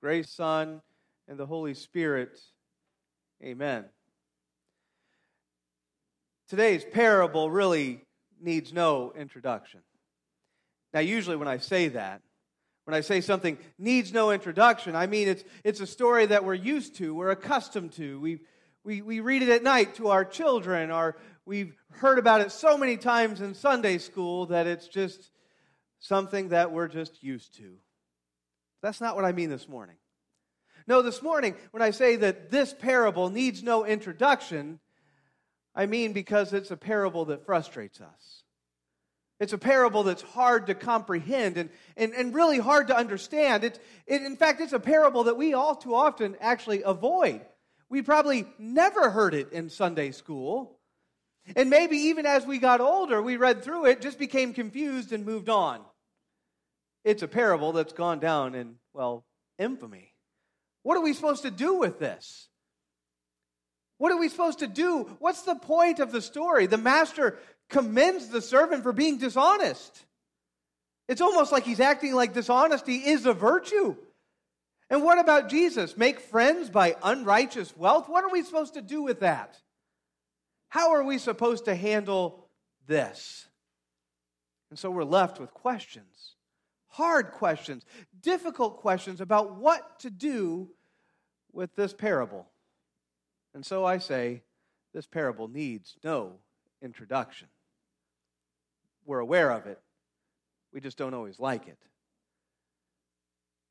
grace, Son, and the Holy Spirit. Amen. Today's parable really needs no introduction. Now, usually when I say that, when I say something needs no introduction, I mean it's, it's a story that we're used to, we're accustomed to. We, we, we read it at night to our children, our, we've heard about it so many times in Sunday school that it's just something that we're just used to. That's not what I mean this morning. No, this morning, when I say that this parable needs no introduction, I mean because it's a parable that frustrates us. It's a parable that's hard to comprehend and, and, and really hard to understand. It, it, in fact, it's a parable that we all too often actually avoid. We probably never heard it in Sunday school. And maybe even as we got older, we read through it, just became confused and moved on. It's a parable that's gone down in, well, infamy. What are we supposed to do with this? What are we supposed to do? What's the point of the story? The master commends the servant for being dishonest. It's almost like he's acting like dishonesty is a virtue. And what about Jesus? Make friends by unrighteous wealth? What are we supposed to do with that? How are we supposed to handle this? And so we're left with questions hard questions, difficult questions about what to do with this parable. And so I say, this parable needs no introduction. We're aware of it, we just don't always like it.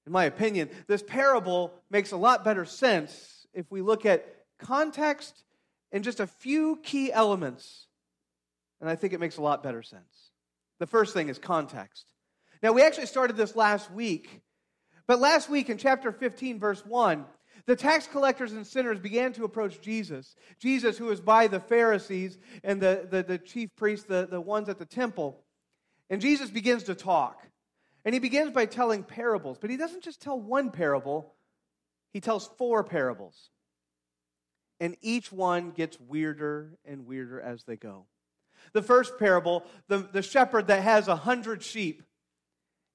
In my opinion, this parable makes a lot better sense if we look at context and just a few key elements. And I think it makes a lot better sense. The first thing is context. Now, we actually started this last week, but last week in chapter 15, verse 1, the tax collectors and sinners began to approach Jesus. Jesus, who was by the Pharisees and the, the, the chief priests, the, the ones at the temple. And Jesus begins to talk. And he begins by telling parables. But he doesn't just tell one parable, he tells four parables. And each one gets weirder and weirder as they go. The first parable, the, the shepherd that has a hundred sheep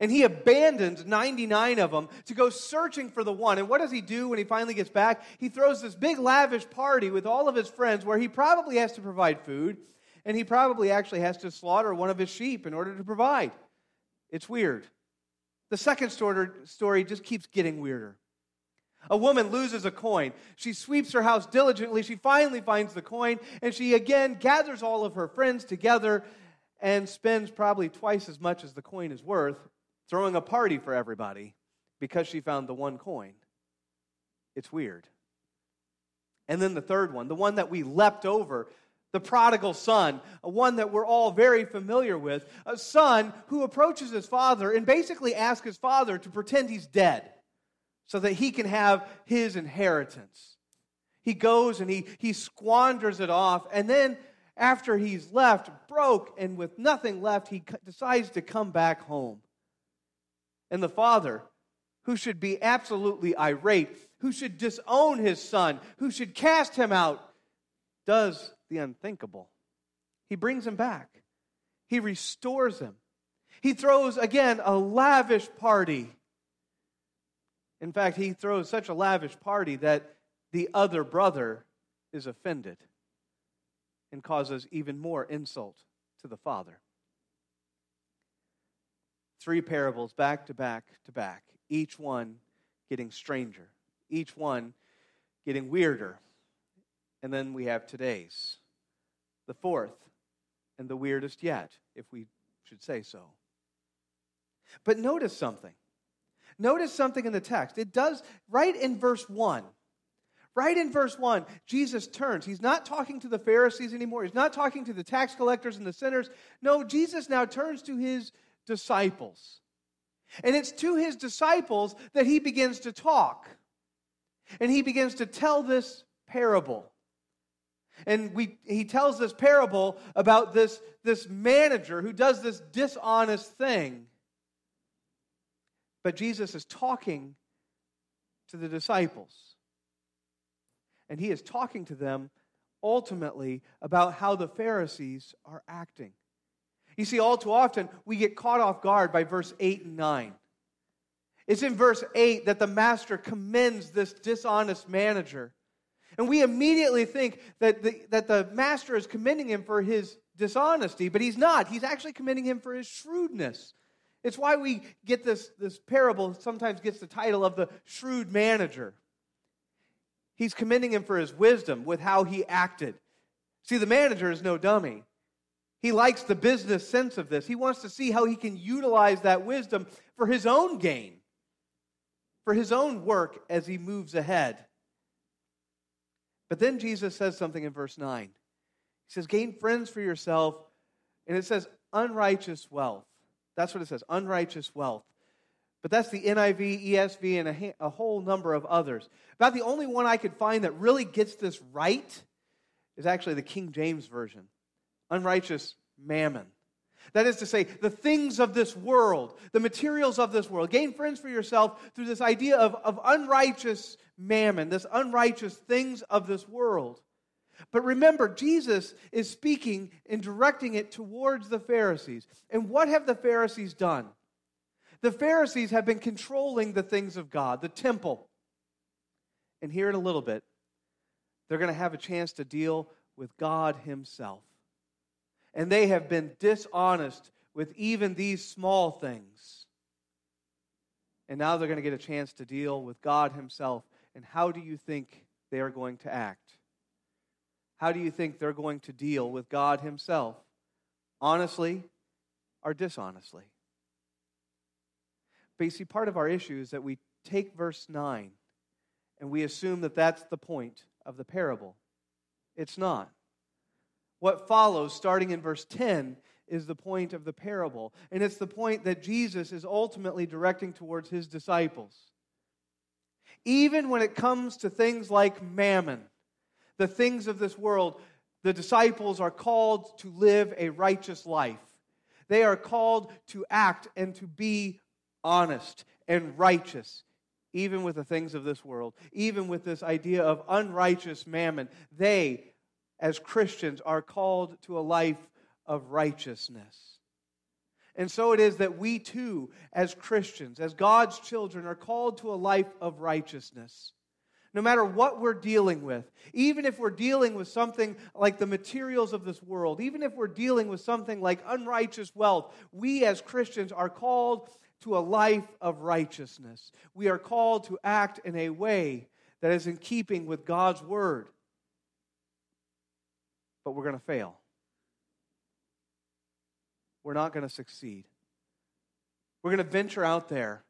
and he abandons 99 of them to go searching for the one. And what does he do when he finally gets back? He throws this big lavish party with all of his friends where he probably has to provide food and he probably actually has to slaughter one of his sheep in order to provide. It's weird. The second story just keeps getting weirder. A woman loses a coin. She sweeps her house diligently. She finally finds the coin, and she again gathers all of her friends together and spends probably twice as much as the coin is worth throwing a party for everybody because she found the one coin. It's weird. And then the third one, the one that we leapt over, the prodigal son, one that we're all very familiar with, a son who approaches his father and basically asks his father to pretend he's dead so that he can have his inheritance. He goes and he, he squanders it off, and then after he's left broke and with nothing left, he decides to come back home and the father, who should be absolutely irate, who should disown his son, who should cast him out, does the unthinkable. He brings him back, he restores him. He throws again a lavish party. In fact, he throws such a lavish party that the other brother is offended and causes even more insult to the father. Three parables back to back to back, each one getting stranger, each one getting weirder. And then we have today's, the fourth, and the weirdest yet, if we should say so. But notice something. Notice something in the text. It does, right in verse 1. Right in verse 1, Jesus turns. He's not talking to the Pharisees anymore. He's not talking to the tax collectors and the sinners. No, Jesus now turns to his disciples. And it's to his disciples that he begins to talk. And he begins to tell this parable. And we, he tells this parable about this, this manager who does this dishonest thing. But Jesus is talking to the disciples. And he is talking to them ultimately about how the Pharisees are acting. You see, all too often, we get caught off guard by verse 8 and 9. It's in verse 8 that the master commends this dishonest manager. And we immediately think that the, that the master is commending him for his dishonesty, but he's not. He's actually commending him for his shrewdness. It's why we get this, this parable sometimes gets the title of the shrewd manager. He's commending him for his wisdom with how he acted. See, the manager is no dummy. He likes the business sense of this. He wants to see how he can utilize that wisdom for his own gain, for his own work as he moves ahead. But then Jesus says something in verse 9. He says, Gain friends for yourself. And it says, unrighteous wealth. That's what it says, unrighteous wealth. But that's the NIV, ESV, and a, a whole number of others. About the only one I could find that really gets this right is actually the King James Version unrighteous mammon. That is to say, the things of this world, the materials of this world. Gain friends for yourself through this idea of, of unrighteous mammon, this unrighteous things of this world. But remember, Jesus is speaking and directing it towards the Pharisees. And what have the Pharisees done? The Pharisees have been controlling the things of God, the temple. And here in a little bit, they're going to have a chance to deal with God Himself. And they have been dishonest with even these small things. And now they're going to get a chance to deal with God Himself. And how do you think they are going to act? How do you think they're going to deal with God Himself? Honestly or dishonestly? But you see, part of our issue is that we take verse 9 and we assume that that's the point of the parable. It's not. What follows, starting in verse 10, is the point of the parable. And it's the point that Jesus is ultimately directing towards his disciples. Even when it comes to things like mammon, the things of this world, the disciples are called to live a righteous life. They are called to act and to be honest and righteous, even with the things of this world, even with this idea of unrighteous mammon. They, as Christians, are called to a life of righteousness. And so it is that we too, as Christians, as God's children, are called to a life of righteousness no matter what we're dealing with, even if we're dealing with something like the materials of this world, even if we're dealing with something like unrighteous wealth, we as Christians are called to a life of righteousness. We are called to act in a way that is in keeping with God's word. But we're going to fail. We're not going to succeed. We're going to venture out there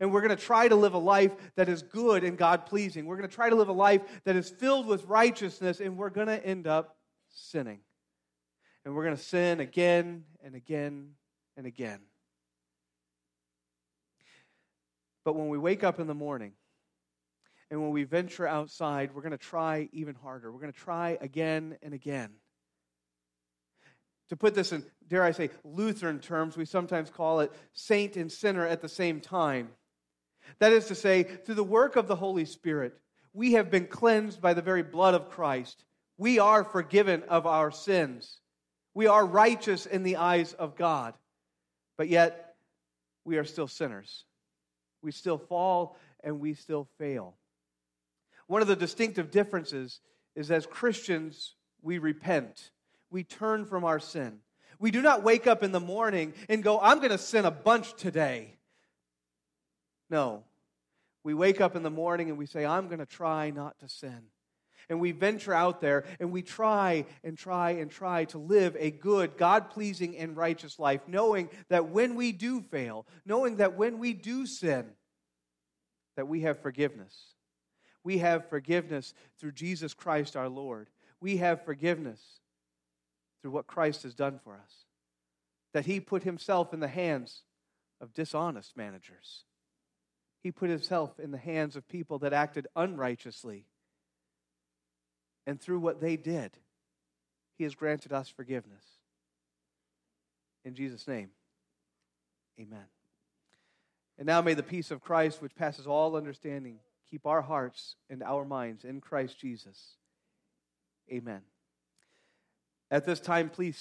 and we're going to try to live a life that is good and God pleasing. We're going to try to live a life that is filled with righteousness, and we're going to end up sinning. And we're going to sin again and again and again. But when we wake up in the morning, and when we venture outside, we're going to try even harder. We're going to try again and again. To put this in, dare I say, Lutheran terms, we sometimes call it saint and sinner at the same time. That is to say, through the work of the Holy Spirit, we have been cleansed by the very blood of Christ. We are forgiven of our sins. We are righteous in the eyes of God. But yet, we are still sinners. We still fall and we still fail. One of the distinctive differences is as Christians, we repent. We turn from our sin. We do not wake up in the morning and go, I'm going to sin a bunch today. No. We wake up in the morning and we say, I'm going to try not to sin. And we venture out there and we try and try and try to live a good, God pleasing, and righteous life, knowing that when we do fail, knowing that when we do sin, that we have forgiveness. We have forgiveness through Jesus Christ our Lord. We have forgiveness through what Christ has done for us. That he put himself in the hands of dishonest managers he put himself in the hands of people that acted unrighteously. And through what they did, he has granted us forgiveness. In Jesus' name, amen. And now may the peace of Christ, which passes all understanding, keep our hearts and our minds in Christ Jesus. Amen. At this time, please